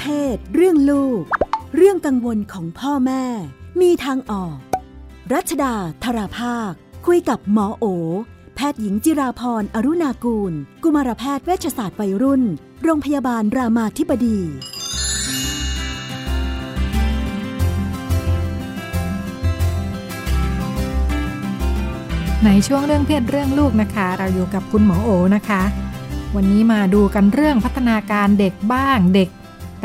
เพศ เรื่องลูก เรื่องกังวลของพ่อแม่ มีทางออก รัชดาธราภาค คุยกับหมอโอ แพทย์หญิงจิราพรอรุณากูล กุมารแพทย์เวชศาสตร์วัยรุ่น โรงพยาบาลรามาธิบดีในช่วงเรื่องเพศเรื่องลูกนะคะ เราอยู่กับคุณหมอโอนะคะ วันนี้มาดูกันเรื่องพัฒนาการเด็กบ้าง เด็ก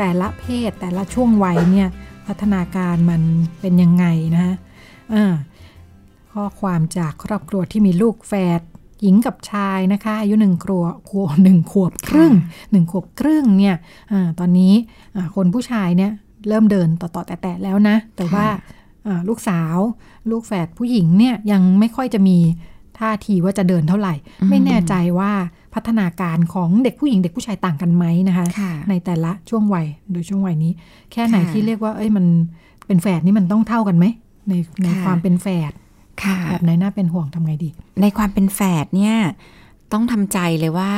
แต่ละเพศแต่ละช่วงวัยเนี่ยพัฒนาการมันเป็นยังไงนะฮะอ่าข้อความจากครอบครัวที่มีลูกแฝดหญิงกับชายนะคะอายุหนึ่งครัวขวบหนึ่งขวบครึ่งหนึ่งขวบครึ่งเนี่ยอาตอนนี้อ่าคนผู้ชายเนี่ยเริ่มเดินต่อๆแต่ๆแล้วนะ แต่ว่าอ่าลูกสาวลูกแฝดผู้หญิงเนี่ยยังไม่ค่อยจะมี ท่าทีว่าจะเดินเท่าไหร่ ไม่แน่ใจว่าพัฒนาการของเด็กผู้หญิงเด็กผู้ชายต่างกันไหมนะคะค่ะในแต่ละช่วงวัยโดยช่วงวัยนี้ แค่ไหนค่ะที่เรียกว่า เอ้ยมันเป็นแฝดนี่มันต้องเท่ากันไหมในในค่ะความเป็นแฝดค่ะแบบไหนน่าเป็นห่วงทำไงดี ในความเป็นแฝดเนี่ยต้องทำใจเลยว่า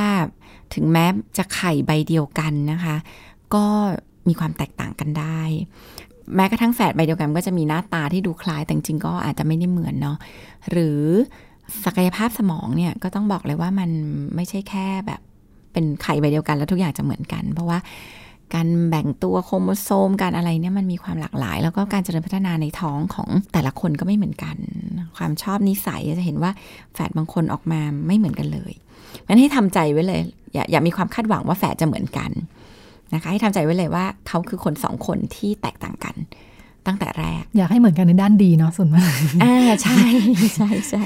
ถึงแม้จะไข่ใบเดียวกันนะคะ ก็มีความแตกต่างกันได้ แม้กระทั่งแฝดใบเดียวกันก็จะมีหน้าตาที่ดูคล้ายแต่จริงๆก็อาจจะไม่ได้เหมือนเนาะหรือ ศักยภาพสมองเนี่ยก็ต้องบอกเลยว่ามันไม่ใช่แค่แบบเป็นไข่ใบเดียวกันแล้วทุกอย่างจะเหมือนกัน เพราะว่าการแบ่งตัวโครโมโซมการอะไรเนี่ยมันมีความหลากหลาย แล้วก็การเจริญพัฒนาในท้องของแต่ละคนก็ไม่เหมือนกัน ความชอบนิสัยจะเห็นว่าแฝดบางคนออกมาไม่เหมือนกันเลยงั้นให้ทำใจไว้เลย อย่าอย่ามีความคาดหวังว่าแฝดจะเหมือนกันนะคะให้ทำใจไว้เลยว่าเขาคือคนสองคนที่แตกต่างกัน ตั้งแต่แรก อยากให้เหมือนกันในด้านดีเนาะส่วนมากอ่าใช่ใช่ใช่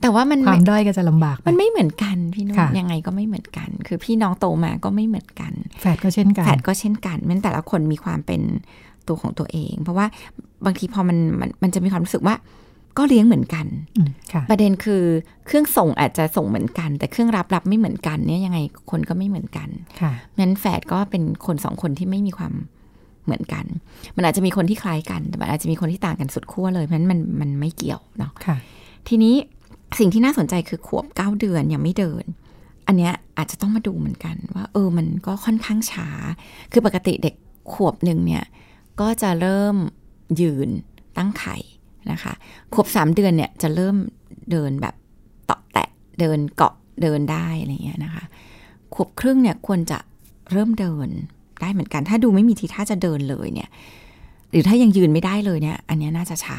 แต่ว่ามันความด้อยก็จะลำบากไปมันไม่เหมือนกันพี่นุ่นค่ะยังไงก็ไม่เหมือนกัน คือพี่น้องโตมาก็ไม่เหมือนกัน แฝดก็เช่นกันแฝดก็เช่นกันมันแต่ละคนมีความเป็นตัวของตัวเอง เพราะว่าบางทีพอมันมันมันจะมีความรู้สึกว่าก็เลี้ยงเหมือนกันอืมค่ะประเด็นคือเครื่องส่งอาจจะส่งเหมือนกัน แต่เครื่องรับรับไม่เหมือนกันเนี่ยยังไงคนก็ไม่เหมือนกัน ค่ะงั้นแฝดก็เป็นคนสองคนที่ไม่มีความ เหมือนกัน มันอาจจะมีคนที่คล้ายกัน แต่มันอาจจะมีคนที่ต่างกันสุดขั้วเลยเพราะฉะนั้นมันมันไม่เกี่ยวเนาะค่ะทีนี้สิ่งที่น่าสนใจคือขวบเก้าเดือนยังไม่เดิน อันเนี้ยอาจจะต้องมาดูเหมือนกันว่า เออมันก็ค่อนข้างช้า คือปกติเด็กขวบหนึ่งเนี่ยก็จะเริ่มยืนตั้งไข่นะคะขวบสามเดือนเนี่ยจะเริ่มเดินแบบเตาะแตะเดินเกาะเดินได้อะไรเงี้ยนะคะขวบครึ่งเนี่ยควรจะเริ่มเดิน ได้เหมือนกัน ถ้าดูไม่มีทีท่าจะเดินเลยเนี่ย หรือถ้ายังยืนไม่ได้เลยเนี่ย อันเนี้ยน่าจะช้า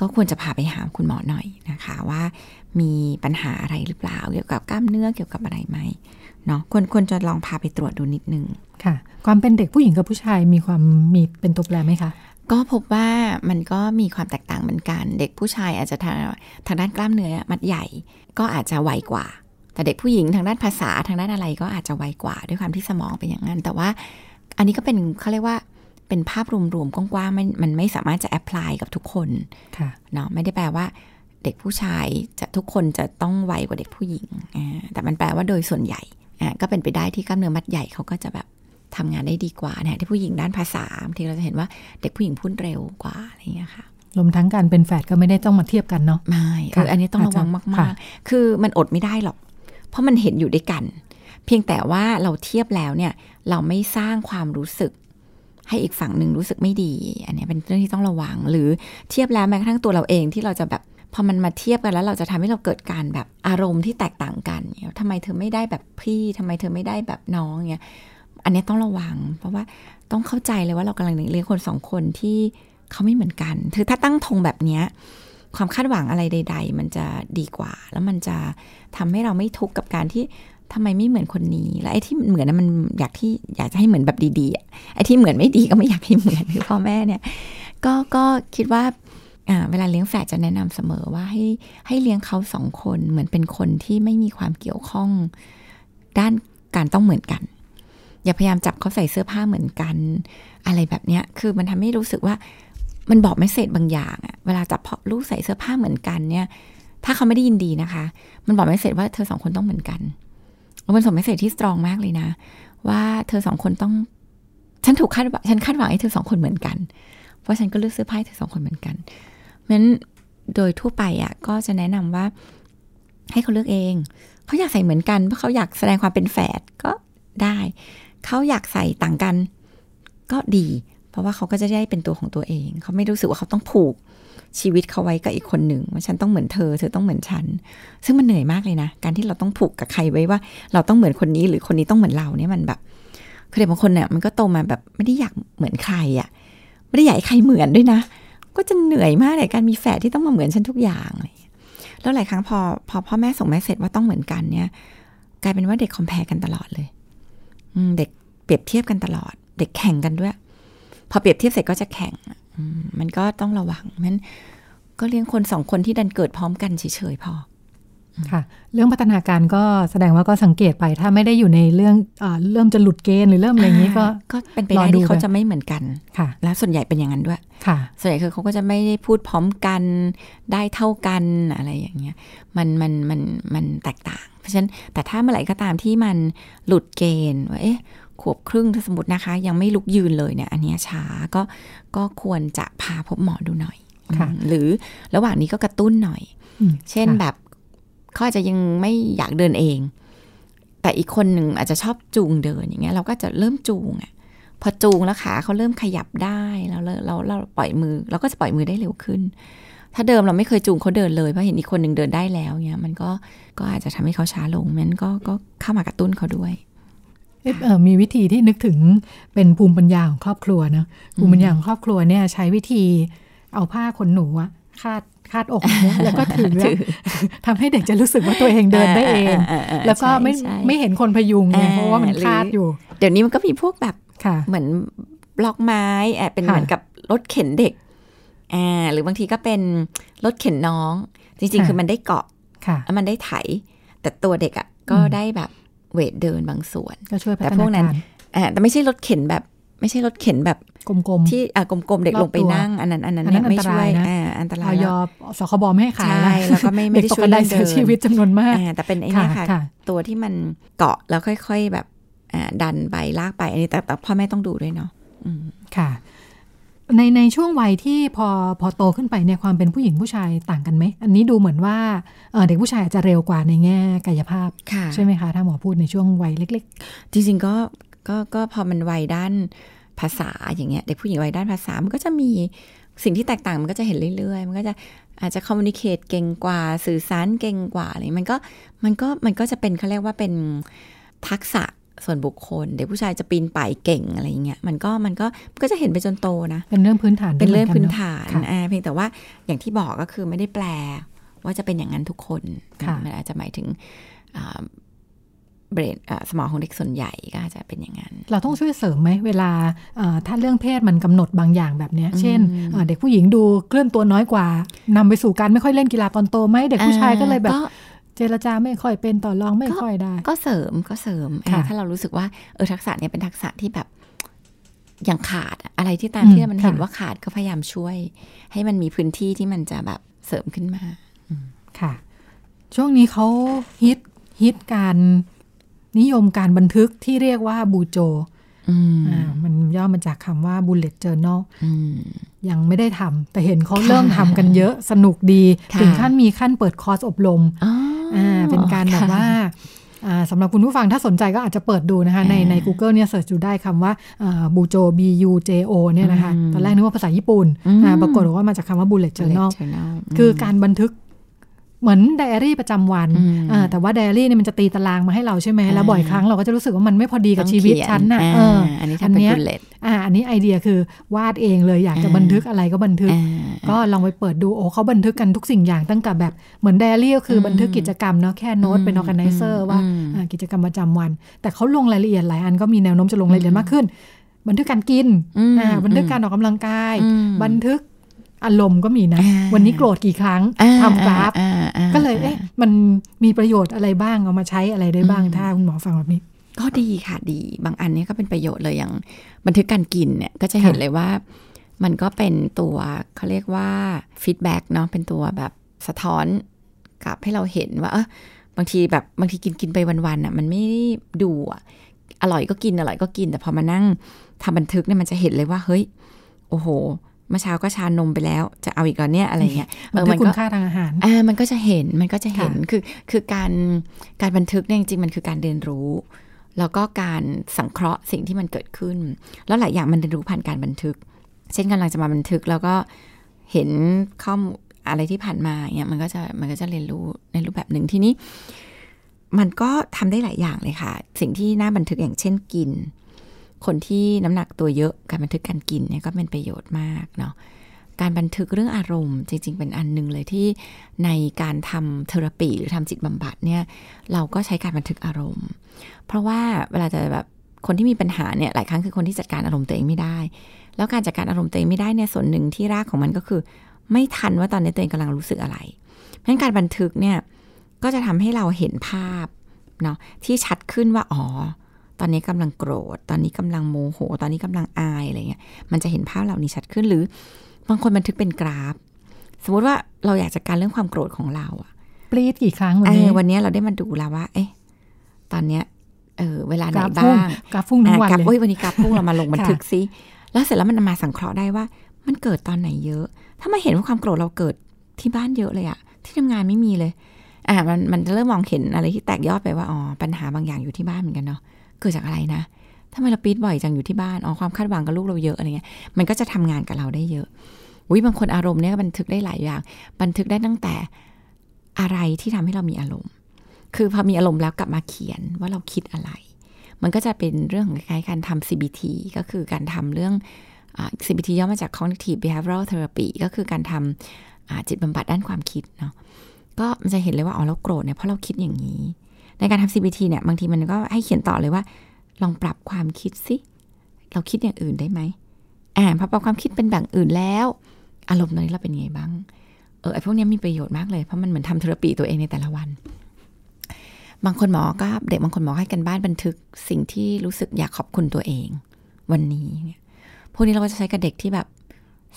ก็ควรจะพาไปหาคุณหมอหน่อยนะคะ ว่ามีปัญหาอะไรหรือเปล่า เกี่ยวกับกล้ามเนื้อเกี่ยวกับอะไรไหมเนาะควรควรจะลองพาไปตรวจดูนิดนึงค่ะ ความเป็นเด็กผู้หญิงกับผู้ชายมีความมีเป็นตัวแปรไหมคะก็พบว่ามันก็มีความแตกต่างเหมือนกัน เด็กผู้ชายอาจจะทางทางด้านกล้ามเนื้อมัดใหญ่ ก็อาจจะไวกว่า แต่เด็กผู้หญิงทางด้านภาษาทางด้านอะไรก็อาจจะไวกว่าด้วยความที่สมองเป็นอย่างนั้น แต่ว่าอันนี้ก็เป็นเขาเรียกว่าเป็นภาพรวมๆกว้างๆมันมันไม่สามารถจะแอพพลายกับทุกคนค่ะเนาะไม่ได้แปลว่า เด็กผู้ชายจะทุกคนจะต้องไวกว่าเด็กผู้หญิงอ่าแต่มันแปลว่าโดยส่วนใหญ่อ่าก็เป็นไปได้ที่กล้ามเนื้อมัดใหญ่เขาก็จะแบบทำงานได้ดีกว่านะที่ผู้หญิงด้านภาษาบางทีเราจะเห็นว่าเด็กผู้หญิงพูดเร็วกว่าอะไรอย่างเงี้ยค่ะรวมทั้งการเป็นแฝดก็ไม่ได้ต้องมาเทียบกันเนาะไม่เอค่ะออันนี้ต้องระวังอาจจะมากค่ะๆคือมันอดไม่ได้หรอก เพราะมันเห็นอยู่ด้วยกัน เพียงแต่ว่าเราเทียบแล้วเนี่ยเราไม่สร้างความรู้สึก ให้อีกฝั่งหนึ่งรู้สึกไม่ดี อันนี้เป็นเรื่องที่ต้องระวัง หรือเทียบแล้วแม้กระทั่งตัวเราเองที่เราจะแบบพอมันมาเทียบกันแล้วเราจะทำให้เราเกิดการแบบอารมณ์ที่แตกต่างกันเนี่ยทำไมเธอไม่ได้แบบพี่ทำไมเธอไม่ได้แบบน้องเนี่ยอันนี้ต้องระวัง เพราะว่าต้องเข้าใจเลยว่าเรากำลังเลี้ยงคนสองคนที่เขาไม่เหมือนกัน คือถ้าตั้งธงแบบเนี้ย ความคาดหวังอะไรใด ๆ มันจะดีกว่า แล้วมันจะทำให้เราไม่ทุกข์กับการที่ทำไมไม่เหมือนคนนี้ และไอ้ที่เหมือนนั้นมันอยากที่อยากจะให้เหมือนแบบดีๆไอ้ที่เหมือนไม่ดีก็ไม่อยากให้เหมือนคือพ่อแม่เนี่ย ก็ก็คิดว่าอ่าเวลาเลี้ยงแฝดจะแนะนำเสมอว่าให้ให้เลี้ยงเขาสองคนเหมือนเป็นคนที่ไม่มีความเกี่ยวข้อง ด้านการต้องเหมือนกัน อย่าพยายามจับเขาใส่เสื้อผ้าเหมือนกัน อะไรแบบเนี้ยคือมันทำให้รู้สึกว่า มันบอกไม่เสร็จบางอย่างอะเวลาจับเพอลูกใส่เสื้อผ้าเหมือนกันเนี่ย ถ้าเขาไม่ได้ยินดีนะคะ มันบอกไม่เสร็จว่าเธอสองคนต้องเหมือนกันมันส่งไม่เสร็จที่สตรองมากเลยนะ ว่าเธอสองคนต้องฉันถูกคาดฉันคาดหวังให้เธอสองคนเหมือนกัน เพราะฉันก็เลือกเสื้อผ้าให้เธอสองคนเหมือนกันเพราะฉะนั้นโดยทั่วไปอะก็จะแนะนำว่า ให้เขาเลือกเอง เขาอยากใส่เหมือนกันเพราะเขาอยากแสดงความเป็นแฝดก็ได้ เขาอยากใส่ต่างกัน ก็ดี เพราะว่าเขาก็จะได้เป็นตัวของตัวเอง เขาไม่รู้สึกว่าเขาต้องผูกชีวิตเขาไว้กับอีกคนหนึ่งว่าฉันต้องเหมือนเธอ เธอต้องเหมือนฉัน ซึ่งมันเหนื่อยมากเลยนะ การที่เราต้องผูกกับใครไว้ว่า เราต้องเหมือนคนนี้หรือคนนี้ต้องเหมือนเราเนี่ยมันแบบคือเด็กบางคนเนี่ยมันก็โตมาแบบไม่ได้อยากเหมือนใครอะ่ะไม่ได้อยากให้ใครเหมือนด้วยนะ ก็จะเหนื่อยมากเลยการมีแฝดที่ต้องมาเหมือนฉันทุกอย่างอะไรแล้วหลายครั้งพอพอพ่อแม่ส่งแม่เสร็จว่าต้องเหมือนกันเนี่ย กลายเป็นว่าเด็กคอมเพลกันตลอดเลยเด็กเปรียบเทียบกันตลอด เด็กแข่งกันด้วย พอเปรียบเทียบเสร็จก็จะแข่งมันก็ต้องระวังมันก็เลี้ยงคนสองคนที่ดันเกิดพร้อมกันเฉยๆพอค่ะ เรื่องพัฒนาการก็แสดงว่าก็สังเกตไป ถ้าไม่ได้อยู่ในเรื่องอเริ่มจะหลุดเกณฑ์หรือเริ่มอะไรอย่างนี้ก็ก็เป็นไปได้ที่เขาจะไม่เหมือนกันค่ะ แล้วส่วนใหญ่เป็นอย่างนั้นด้วยค่ะ ส่วนใหญ่คือเขาก็จะไม่ได้พูดพร้อมกันได้เท่ากันอะไรอย่างเงี้ยมันมันมันมันแตกต่าง เพราะฉะนั้นแต่ถ้าเมื่อไหร่ก็ตามที่มันหลุดเกณฑ์ว่าเอ๊ะ ขวบครึ่งถ้าสมมตินะคะ ยังไม่ลุกยืนเลยเนี่ย อันนี้ช้าก็ก็ควรจะพาพบหมอดูหน่อยหรือระหว่างนี้ก็กระตุ้นหน่อย เช่นแบบเขาอาจจะยังไม่อยากเดินเอง แต่อีกคนหนึ่งอาจจะชอบจูงเดินอย่างเงี้ยเราก็จะเริ่มจูงอะพอจูงแล้วขาเขาเริ่มขยับได้แล้วเราเราปล่อยมือเราก็จะปล่อยมือได้เร็วขึ้น ถ้าเดิมเราไม่เคยจูงเขาเดินเลยเพราะเห็นอีกคนหนึ่งเดินได้แล้วเนี่ยมันก็ก็อาจจะทำให้เขาช้าลงนั้นก็ก็เข้ามากระตุ้นเขาด้วย มีวิธีที่นึกถึงเป็นภูมิปัญญาของครอบครัวนะภูมิปัญญาของครอบครัวเนี่ยใช้วิธีเอาผ้าขนหนูอะคาดคาดอกเนี่ยแล้วก็ถือทำให้เด็กจะรู้สึกว่าตัวเองเดินได้เอง แล้วก็ไม่ไม่เห็นคนพยุงไงเพราะว่ามันคาดอยู่ เดี๋ยวนี้มันก็มีพวกแบบเหมือนบล็อกไม้เป็นเหมือนกับรถเข็นเด็กอ่าหรือบางทีก็เป็นรถเข็นน้อง จริง ๆ คือมันได้เกาะแล้วมันได้ไถ แต่ตัวเด็กอะก็ได้แบบ เวทเดินบางส่วน ก็ช่วยแต่พวกนั้นแต่ไม่ใช่รถเข็นแบบ ไม่ใช่รถเข็นแบบกลมๆที่อ่ากลมๆเด็กลงไปนั่ง อันนั้นอันนั้นเนี่ยไม่ช่วยอ่าอันตรายยอสคบไม่ให้ขายใช่แล้วก็ไม่ไม่ได้ช่วยเสียชีวิตจำนวนมากแต่เป็นไอ้นี่ค่ะ ตัวที่มันเกาะแล้วค่อย ๆแบบดันไปลากไปอันนี้แต่พ่อแม่ต้องดูด้วยเนาะค่ะ ในในช่วงวัยที่พอพอโตขึ้นไปในความเป็นผู้หญิงผู้ชายต่างกันไหม อันนี้ดูเหมือนว่าเด็กผู้ชายอาจจะเร็วกว่าในแง่กายภาพ ใช่ไหมคะ ถ้าหมอพูดในช่วงวัยเล็ก ๆ จริงๆก็ก็ก็พอมันวัยด้านภาษาอย่างเงี้ยเด็กผู้หญิงวัยด้านภาษา มันก็จะมีสิ่งที่แตกต่างมันก็จะเห็นเรื่อยๆ มันก็จะอาจจะคอมมูนิเคตเก่งกว่าสื่อสารเก่งกว่าอะไรมันก็มันก็มันก็จะเป็นเขาเรียกว่าเป็นทักษะ ส่วนบุคคล เด็กผู้ชายจะปีนป่ายเก่งอะไรเงี้ยมันก็มันก็ก็จะเห็นไปจนโตนะ เป็นเรื่องพื้นฐานเป็นเรื่องพื้นฐานอ่าเพียงแต่ว่าอย่างที่บอกก็คือไม่ได้แปลว่าจะเป็นอย่างนั้นทุกคนมันอาจจะหมายถึงเบรนสมองของเด็กส่วนใหญ่ก็จะเป็นอย่างนั้น เราต้องช่วยเสริมไหมเวลาถ้าเรื่องเพศมันกำหนดบางอย่างแบบนี้ เช่น เด็กผู้หญิงดูเคลื่อนตัวน้อยกว่านำไปสู่การไม่ค่อยเล่นกีฬาตอนโตไหมเด็กผู้ชายก็เลยแบบ เจรจาไม่ค่อยเป็นต่อรองไม่ค่อยได้ ก็เสริมก็เสริมถ้าเรารู้สึกว่าเออทักษะเนี้ยเป็นทักษะที่แบบยังขาดอะไรที่ตามที่มันเห็นว่าขาดก็พยายามช่วย ให้มันมีพื้นที่ที่มันจะแบบเสริมขึ้นมาค่ะ ช่วงนี้เขาฮิตฮิตการนิยมการบันทึกที่เรียกว่าบูโจอ่ามันย่อมาจากคำว่า bullet journal ยังไม่ได้ทำแต่เห็นเขาเริ่มทำกันเยอะสนุกดี ถึงขั้นมีขั้นเปิดคอร์สอบรม อ่าเป็นการแบบว่าสำหรับคุณผู้ฟังถ้าสนใจก็อาจจะเปิดดูนะคะในใน Google เนี่ยเสิร์ชดูได้คำว่าบูโจ B U J O เนี่ยนะคะตอนแรกนึกว่าภาษาญี่ปุ่นปรากฏว่ามาจากคำว่า bullet journal คือการบันทึก เหมือนไดอารี่ประจำวันแต่ว่าไดอารี่เนี่ยมันจะตีตารางมาให้เราใช่ไหมแล้วบ่อยครั้งเราก็จะรู้สึกว่ามันไม่พอดีกับชีวิตฉันน่ะอันนี้ทำเป็น bullet อันนี้ไอเดียคือวาดเองเลยอยากจะบันทึกอะไรก็บันทึก ก็ลองไปเปิดดูโอ้เขาบันทึกกันทุกสิ่งอย่างตั้งแต่แบบเหมือนไดอารี่ก็คือบันทึกกิจกรรมเนาะแค่โน้ตเป็น organizer ว่ากิจกรรมประจำวัน แต่เขาลงรายละเอียดหลายอันก็มีแนวโน้มจะลงรายละเอียดมากขึ้น บันทึกการกินบันทึกการออกกำลังกาย บันทึก อารมณ์ก็มีนะ วันนี้โกรธกี่ครั้งทำกราฟ ก็เลยเอ๊ะมันมีประโยชน์อะไรบ้างเอามาใช้อะไรได้บ้างถ้าคุณหมอฟังแบบนี้ ก็ดีค่ะดี บางอันนี้ก็เป็นประโยชน์เลยอย่างบันทึกการกินเนี่ยก็จะเห็นเลยว่า มันก็เป็นตัวเขาเรียกว่า feedback เนาะเป็นตัวแบบสะท้อนกับให้เราเห็นว่าเออบางทีแบบบางทีกินกินไปวันๆอะมันไม่ดูอร่อยก็กินอร่อยก็กิน แต่พอมานั่งทำบันทึกเนี่ยมันจะเห็นเลยว่าเฮ้ย โอ้โหเมื่อเช้าก็ชานมไปแล้ว จะเอาอีกก่อนเนี่ยอะไรเงี้ยเออมันก็ค่าทางอาหารอ่ามันก็จะเห็นมันก็จะเห็นคือคือการการบันทึกเนี่ยจริงๆมันคือการเรียนรู้ แล้วก็การสังเคราะห์สิ่งที่มันเกิดขึ้น แล้วหลายอย่างมันเรียนรู้ผ่านการบันทึก เช่นกำลังจะมาบันทึกแล้วก็เห็นข้อมูลอะไรที่ผ่านมาเนี่ยมันก็จะมันก็จะเรียนรู้ในรูปแบบหนึ่งทีนี้ มันก็ทำได้หลายอย่างเลยค่ะ สิ่งที่น่าบันทึกอย่างเช่นกิน คนที่น้ำหนักตัวเยอะการบันทึกการกินเนี่ยก็เป็นประโยชน์มากเนาะการบันทึกเรื่องอารมณ์ จริง ๆ เป็นอันหนึ่งเลยที่ในการทำเทอราปีหรือทำจิตบำบัดเนี่ยเราก็ใช้การบันทึกอารมณ์ เพราะว่าเวลาจะแบบคนที่มีปัญหาเนี่ยหลายครั้งคือคนที่จัดการอารมณ์ตัวเองไม่ได้ แล้วการจัดการอารมณ์ตัวเองไม่ได้เนี่ยส่วนหนึ่งที่รากของมันก็คือ ไม่ทันว่าตอนนี้ตัวเองกำลังรู้สึกอะไร เพราะฉะนั้นการบันทึกเนี่ยก็จะทำให้เราเห็นภาพเนาะที่ชัดขึ้นว่าอ๋อ ตอนนี้กำลังโกรธ ตอนนี้กำลังโมโห ตอนนี้กำลังอายอะไรเงี้ย มันจะเห็นภาพเหล่านี้ชัดขึ้นหรือบางคนบันทึกเป็นกราฟ สมมติว่าเราอยากจัดการเรื่องความโกรธของเราอะปรีดกี่ครั้งวันเอนี้อวันนี้เราได้มาดูแล้วว่า เอ๊ะตอนเนี้ยเออเวลาไหนกราฟบ้าพุ่งงกราฟพุ่งทั้งวันอะกราฟเลยโอ้ยวันนี้กราฟพุ่งเรามาลงบันทึกค่ะซิแล้วเสร็จแล้วมันมาสังเคราะห์ได้ว่า มันเกิดตอนไหนเยอะ ถ้ามาเห็นว่าความโกรธเราเกิดที่บ้านเยอะเลยอะที่ทำงานไม่มีเลย อ่ามันมันจะเริ่มมองเห็นอะไรที่แตกยอดไปว่าอ๋อปัญหาบางอย่างอยู่ที่บ้านเหมือนกันเนาะ เกิดจากอะไรนะทำไมเราปี๊ดบ่อยจังอยู่ที่บ้านอ๋อความคาดหวังกับลูกเราเยอะอะไรเงี้ยมันก็จะทำงานกับเราได้เยอะอุ้ยบางคนอารมณ์เนี่ยบันทึกได้หลายอย่าง บันทึกได้ตั้งแต่อะไรที่ทำให้เรามีอารมณ์ คือพอมีอารมณ์แล้วกลับมาเขียนว่าเราคิดอะไร มันก็จะเป็นเรื่องของคล้ายๆการทำ CBT ก็คือการทำเรื่องอ CBT ย่อมาจาก Cognitive Behavioral Therapy ก็คือการทำจิตบำบัดด้านความคิดเนาะก็มันจะเห็นเลยว่าอ๋อเราโกรธเนี่ยเพราะเราคิดอย่างนี้ ในการทำ CBT เนี่ยบางทีมันก็ให้เขียนต่อเลยว่า ลองปรับความคิดสิเราคิดอย่างอื่นได้ไหมอ่าพอปรับความคิดเป็นแบบอื่นแล้ว อารมณ์ตอนนี้เราเป็นไงบ้างเออไอพวกนี้มีประโยชน์มากเลยเพราะมันเหมือนทำเทอราปีตัวเองในแต่ละวัน บางคนหมอก็เด็กบางคนหมอให้กันบ้านบันทึกสิ่งที่รู้สึกอยากขอบคุณตัวเอง วันนี้เนี่ยพวกนี้เราก็จะใช้กับเด็กที่แบบ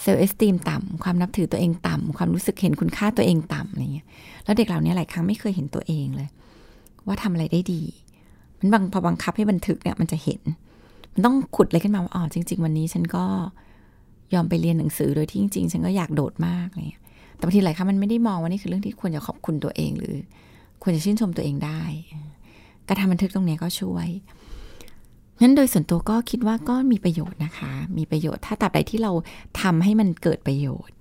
เซลล์เอสติมต่ำความนับถือตัวเองต่ำความรู้สึกเห็นคุณค่าตัวเองต่ำอะไรเงี้ยแล้วเด็กเหล่านี้หลายครั้งไม่เคยเห็นตัวเองเลย ว่าทำอะไรได้ดี มันบางพอบังคับให้บันทึกเนี่ยมันจะเห็น มันต้องขุดอะไรขึ้นมาว่าอ๋อจริง ๆ วันนี้ฉันก็ยอมไปเรียนหนังสือโดยที่จริงๆฉันก็อยากโดดมากอะไรเงี้ยแต่บางทีหลายครั้งมันไม่ได้มองว่านี่คือเรื่องที่ควรจะขอบคุณตัวเองหรือ ควรจะชื่นชมตัวเองได้การทำบันทึกตรงนี้ก็ช่วยงั้นโดยส่วนตัวก็คิดว่าก็มีประโยชน์นะคะ มีประโยชน์ถ้าตราบใดที่เราทำให้มันเกิดประโยชน์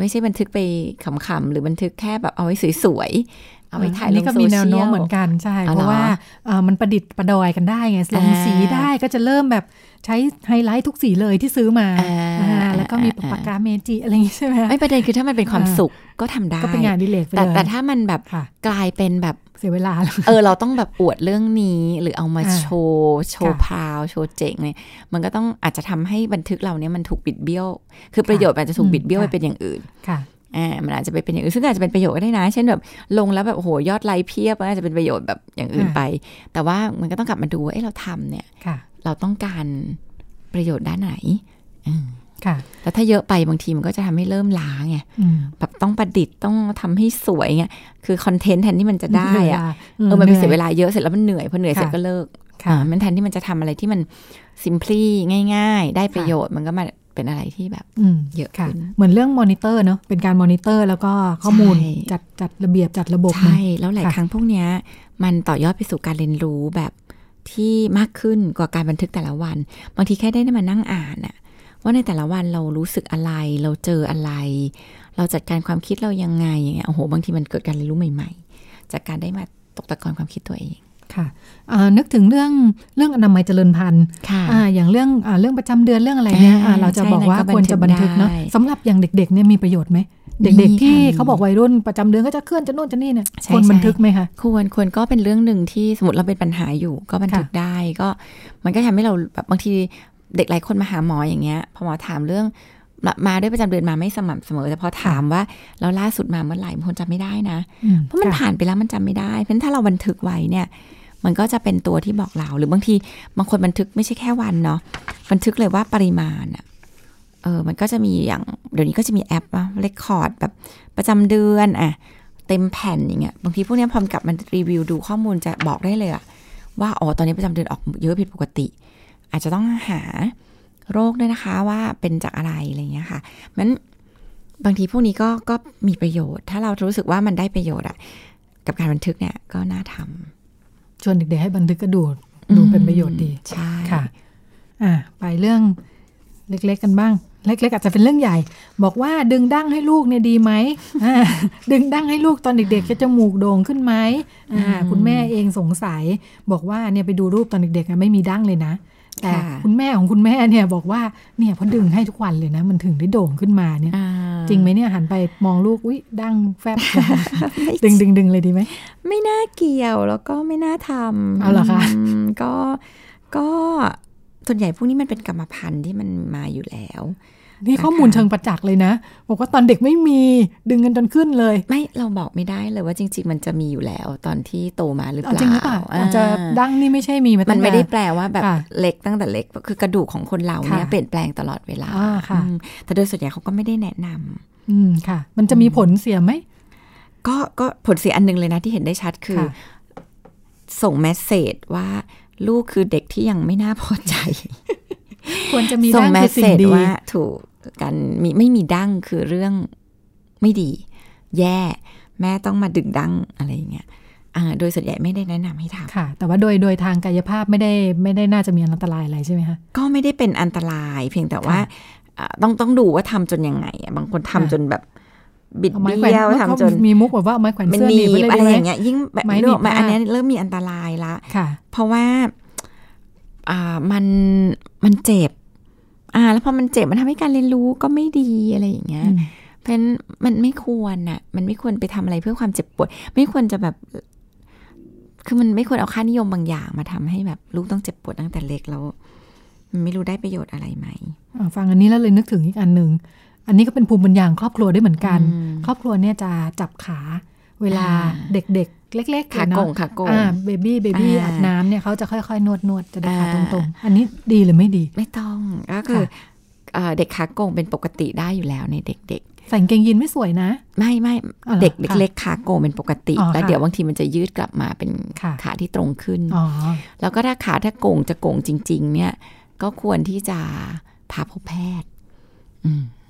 ไม่ใช่บันทึกไปขำๆหรือบันทึกแค่แบบเอาไว้สวยๆเอาไว้ถ่ายอันลนี้งก็โซมีเชีแนยวโน้มลเหมือนกันใช่อ๋อเพราะว่าเหรอเอ่อมันประดิษฐ์ประดอยกันได้ไงลงอ่าสีได้ก็จะเริ่มแบบใช้ไฮไลท์ทุกสีเลยที่ซื้อมาอ่าอ่าแล้วก็มีอ่าปากกาเมจิอะไรอย่างงี้ใช่ไหมคะไม่ประเด็นคือถ้ามันเป็นความอ่าสุขก็ทำได้ก็เป็นงานอดิเลกไปแต่เลยแต่ถ้ามันแบบค่ะกลายเป็นแบบ เสียเวลาแล้วเออเราต้องแบบอวดเรื่องนี้หรือเอามาอ่าโชว์โชว์ค่ะพราวโชว์เจ๋งเนี่ยมันก็ต้องอาจจะทำให้บันทึกเราเนี่ยมันถูกบิดเบี้ยว คือประโยชน์มันอาจจะถูกอืมบิดเบี้ยวไปค่ะเป็นอย่างอื่นค่ะอ่ามันอาจจะไปเป็นอย่างอื่นซึ่งอาจจะเป็นประโยชน์ก็ได้นะ เช่นแบบลงแล้วแบบโอ้โหยอดไลค์เพียบมันอาจจะเป็นประโยชน์แบบอย่างอื่นอ่าไป แต่ว่ามันก็ต้องกลับมาดูว่าเอ้เราทำเนี่ยค่ะเราต้องการประโยชน์ด้านไหนอืม ค่ะ แล้วถ้าเยอะไปบางทีมันก็จะทำให้เริ่มล้าไงอืมแบบต้องประดิษฐ์ต้องทำให้สวยไงคือ content แทนที่มันจะได้อะเวลาเออมันเป็นหเสียเวลาเยอะเสร็จแล้วมันเหนื่อยพอเหนื่อยค่ะเสร็จก็เลิกค่ะอ่ามันแทนที่มันจะทำอะไรที่มัน simply ง่าย ๆ ได้ประโยชน์มันก็มาเป็นอะไรที่แบบอืมเยอะค่ะขึ้นเหมือนเรื่องมอนิเตอร์เนาะเป็นการมอนิเตอร์แล้วก็ข้อมูลใช่จัดจัดระเบียบจัดระบบใช่นะแล้วหลายค่ะครั้งพวกเนี้ย มันต่อยอดไปสู่การเรียนรู้แบบที่มากขึ้นกว่าการบันทึกแต่ละวัน บางทีแค่ได้มานั่งอ่านอะ ว่าในแต่ละวันเรารู้สึกอะไร เราเจออะไร เราจัดการความคิดเรายังไงอย่างเงี้ยโอ้โหบางทีมันเกิดการเรียนรู้ใหม่ ๆ จากการได้มาตกตะกอนความคิดตัวเองค่ะเอ่อนึกถึงเรื่องเรื่องอนามัยเจริญพันธุ์ค่ะอ่าอย่างเรื่องอ่าเรื่องประจำเดือนเรื่องอะไรเนี่ยอ่าอ่าเราจะใช่บอกว่านั่นก็ควรจะบันทึกเนาะบันทึกได้สำหรับอย่างเด็กๆเนี่ยมีประโยชน์ไหมมีเด็กๆที่ค่ะเขาบอกวัยรุ่นประจำเดือนก็จะเคลื่อนจะโน่นจะนี่เนี่ยใช่ควรใช่บันทึกไหมคะควรควรก็เป็นเรื่องหนึ่งที่สมมติเราเป็นปัญหาอยู่ก็บันทึกค่ะได้ก็มันก็ทำให้เราแบบบางที เด็กหลายคนมาหาหมออย่างเงี้ยพอหมอถามเรื่องมามาด้วยประจำเดือนมาไม่สม่ำเสมอแต่พอถามว่าแล้วล่าสุดมาเมื่อไหร่บางคนจำไม่ได้นะอืมเพราะมันค่ะผ่านไปแล้วมันจำไม่ได้ เพราะฉะนั้นถ้าเราบันทึกไว้เนี่ย มันก็จะเป็นตัวที่บอกเรา หรือบางทีบางคนบันทึกไม่ใช่แค่วันเนาะบันทึกเลยว่าปริมาณอะเออมันก็จะมีอย่างเดี๋ยวนี้ก็จะมีแอปอะเรคคอร์ดแบบประจำเดือนอะเต็มแผ่นอย่างเงี้ยบางทีพวกเนี้ยพอมนกลับมันรีวิวดูข้อมูลจะบอกได้เลยอะว่าอ๋อตอนนี้ประจำเดือนออกเยอะผิดปกติ อาจจะต้องหาโรคด้วยนะคะว่าเป็นจากอะไรอะไรเงี้ยค่ะมันบางทีพวกนี้ก็ก็มีประโยชน์ ถ้าเรารู้สึกว่ามันได้ประโยชน์อะกับการบันทึกเนี่ยก็น่าทำชวนเด็กๆให้บันทึกก็ดูดูเป็นประโยชน์ดีใช่ค่ะ อะไปเรื่องเล็กๆกันบ้าง เล็กๆอาจจะเป็นเรื่องใหญ่ บอกว่าดึงดั้งให้ลูกเนี่ยดีไหมอ่าดึงดั้งให้ลูกตอนเด็กๆจะจมูกโด่งขึ้นไหมอ่าคุณแม่เองสงสัย บอกว่าเนี่ยไปดูรูปตอนเด็กๆอะไม่มีดั้งเลยนะ แต่ค่ะคุณแม่ของคุณแม่เนี่ยบอกว่าเนี่ยพอดึงให้ทุกวันเลยนะ มันถึงได้โด่งขึ้นมาเนี่ยอ่าจริงไหมเนี่ยหันไปมองลูกอุ้ยดั้งแฟบดึงดึงดึงเลยดีไหมไม่น่าเกี่ยวแล้วก็ไม่น่าทำเอาเหรอคะมก็ก็ส่วนใหญ่พวกนี้มันเป็นกรรมพันธุ์ที่มันมาอยู่แล้ว นี่ข้อมูลเชิงประจักษ์เลยนะ บอกว่าตอนเด็กไม่มีดึงกันจนขึ้นเลย ไม่เราบอกไม่ได้เลยว่าจริง ๆ มันจะมีอยู่แล้วตอนที่โตมาหรือเปเอาล่าจริงหรือเปล่าอาจจะดั้งนี่ไม่ใช่มีมามัตั้นงไม่ได้แต่แปลว่าแบบค่ะเล็กตั้งแต่เล็กคือกระดูกของคนเราเนี่ยค่ะเปลี่ยนแปลงตลอดเวลาอ่าค่ะอืมแต่โดยส่วนใหญ่เขาก็ไม่ได้แนะนำอืมค่ะ มันจะมีผลเสียไหมก็ก็ผลเสียอันหนึงเลยนะที่เห็นได้ชัดคือค่ะส่งแมสเซจว่าลูกคือเด็กที่ยังไม่น่าพอใจ ควรจะมีส่งดั้งแมคือสสิ่เซงจดีว่าถูกกันมีไม่มีดั้งคือเรื่องไม่ดี แย่ แม่ต้องมาดึงดั้งอะไรอย่างเงี้ยอ่าโดยส่วนใหญ่ไม่ได้แนะนำให้ทำค่ะ แต่ว่าโดยโดยทางกายภาพไม่ได้ไม่ได้น่าจะมีอันตรายอะไรใช่ไหมคะก็ไม่ได้เป็นอันตรายเพียงแต่ว่าค่ะอ่าต้องต้องดูว่าทำจนยังไงอะบางคนทำค่ะจนแบบบิดเอาไม้แขวนเบี้ยวเขาทำจนมีมุกแบบว่าเอาไม้แขวนมันเสื้อหหนีนีบไว้เลยบอะไรดีไหมอย่างเงี้ยยิ่งแบบไม้เรื่องหนีบมาผ้าอันนี้เริ่มมีอันตรายละค่ะเพราะว่าอ่ามัน มันเจ็บ อ่า แล้วพอมันเจ็บมันทำให้การเรียนรู้ก็ไม่ดีอะไรอย่างเงี้ยอืมเพราะฉะนั้นมันไม่ควรน่ะ มันไม่ควรไปทำอะไรเพื่อความเจ็บปวด ไม่ควรจะแบบ คือมันไม่ควรเอาค่านิยมบางอย่างมาทำให้แบบลูกต้องเจ็บปวดตั้งแต่เล็กแล้ว มันไม่รู้ได้ประโยชน์อะไรไหมอ่าฟังอันนี้แล้วเลยนึกถึงอีกอันหนึ่ง อันนี้ก็เป็นภูมิปัญญาของครอบครัวได้เหมือนกันอืมครอบครัวเนี่ยจะจับขาเวลาอ่าเด็กๆ เล็กๆขาเลยโกเนาะงขาโกงอ่าเบบี้เบบี้อ่าอาบน้ำเนี่ยเขาจะค่อยๆ นวดนวดจะได้ขาอ่าตรงๆ อันนี้ดีหรือไม่ดี ไม่ต้องก็คือค่ะเอ่อเด็กขาโกงเป็นปกติได้อยู่แล้วในเด็กใส่กางเกงยีนไม่สวยนะๆไม่ไม่อ๋อเหรอเด็กค่ะเล็กๆขาโกงเป็นปกติอ๋อแล้วค่ะเดี๋ยวบางทีมันจะยืดกลับมาเป็นค่ะขาที่ตรงขึ้นอ๋อแล้วก็ถ้าขาถ้าโกงจะโกงจริง ๆ เนี่ย ก็ควรที่จะพาพบแพทย์อืมแพ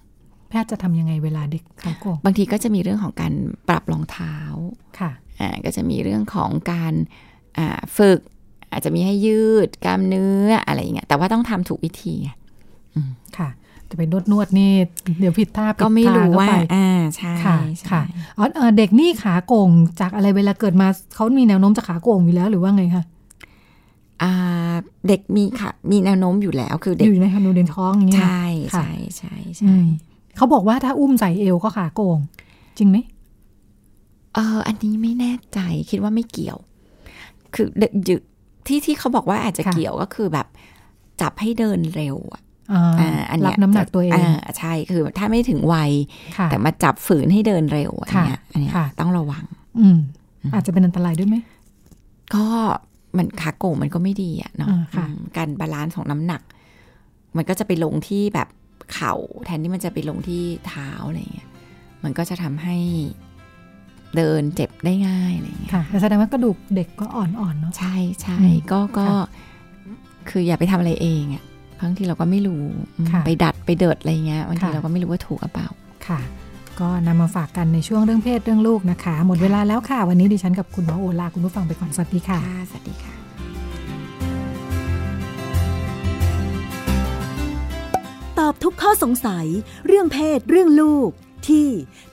ทย์จะทำยังไงเวลาเด็กขาโกงบางทีก็จะมีเรื่องของการปรับรองเท้าค่ะอ่าก็จะมีเรื่องของการอ่าฝึก อาจจะมีให้ยืดกล้ามเนื้ออะไรอย่างเงี้ยแต่ว่าต้องทำถูกวิธีไงค่ะจะไปนวดนวดๆนี่เดี๋ยวผิดท่าผิดก็ไม่รู้ทงเข้ว่าไปอ่าใช่ค่ะใช่ค่ะอ๋อเอ่อเด็กนี่ขาโกงจากอะไรเวลาเกิดมาเขามีแนวโน้มจะขาโกงอยู่แล้วหรือว่าไงคะอ่าเด็กมีค่ะมีแนวโน้มอยู่แล้วคือเด็กอยู่ในคำนูเดนท้องอย่างเงี้ยใช่ค่ะใช่ใช่อืใช่ม เขาบอกว่าถ้าอุ้มใส่เอวก็ขาโกง จริงไหมเอออันนี้ไม่แน่ใจคิดว่าไม่เกี่ยว คือเด็กยึที่ที่เขาบอกว่าอาจจะเกี่ยวก็คือแบบ จับให้เดินเร็วอะอ่าอ่าอันเนี้บน้ำหนักตัวเองอ่าใช่คือถ้าไม่ถึงวัยค่ะแต่มาจับฝืนให้เดินเร็วอันเนี้ยค่ะอันเนี้ยค่ะต้องระวัง อืมอาจจะเป็นอันตรายด้วยไหมก็มันขาโก่งมันก็ไม่ดีอะเนาะอ่าค่ะอืมการ balance ของน้ำหนัก มันก็จะไปลงที่แบบ เข่าแทนที่มันจะไปลงที่เท้าอะไรเงี้ย มันก็จะทำให้เดินเจ็บได้ง่ายอะไรเงี้ยค่ะแต่แสดงว่ากระดูกเด็กก็อ่อนๆเนาะใช่ใช่อืมก็ก็ค่ะคืออย่าไปทำอะไรเองอะบางทีเราก็ไม่รู้อืมค่ะไปดัดไปเดิดอะไรเงี้ยบางทีค่ะเราก็ไม่รู้ว่าถูกหรือเปล่าค่ะ ก็นำมาฝากกันในช่วงเรื่องเพศเรื่องลูกนะคะ หมดเวลาแล้วค่ะ วันนี้ดิฉันกับคุณหมอโอลาคุณผู้ฟังไปก่อนสวัสดีค่ะค่ะสวัสดีค่ะ อบทุกข้อสงสัย เรื่องเพศ เรื่องลูก ที่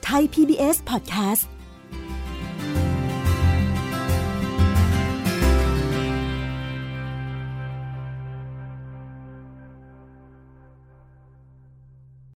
Thai PBS Podcast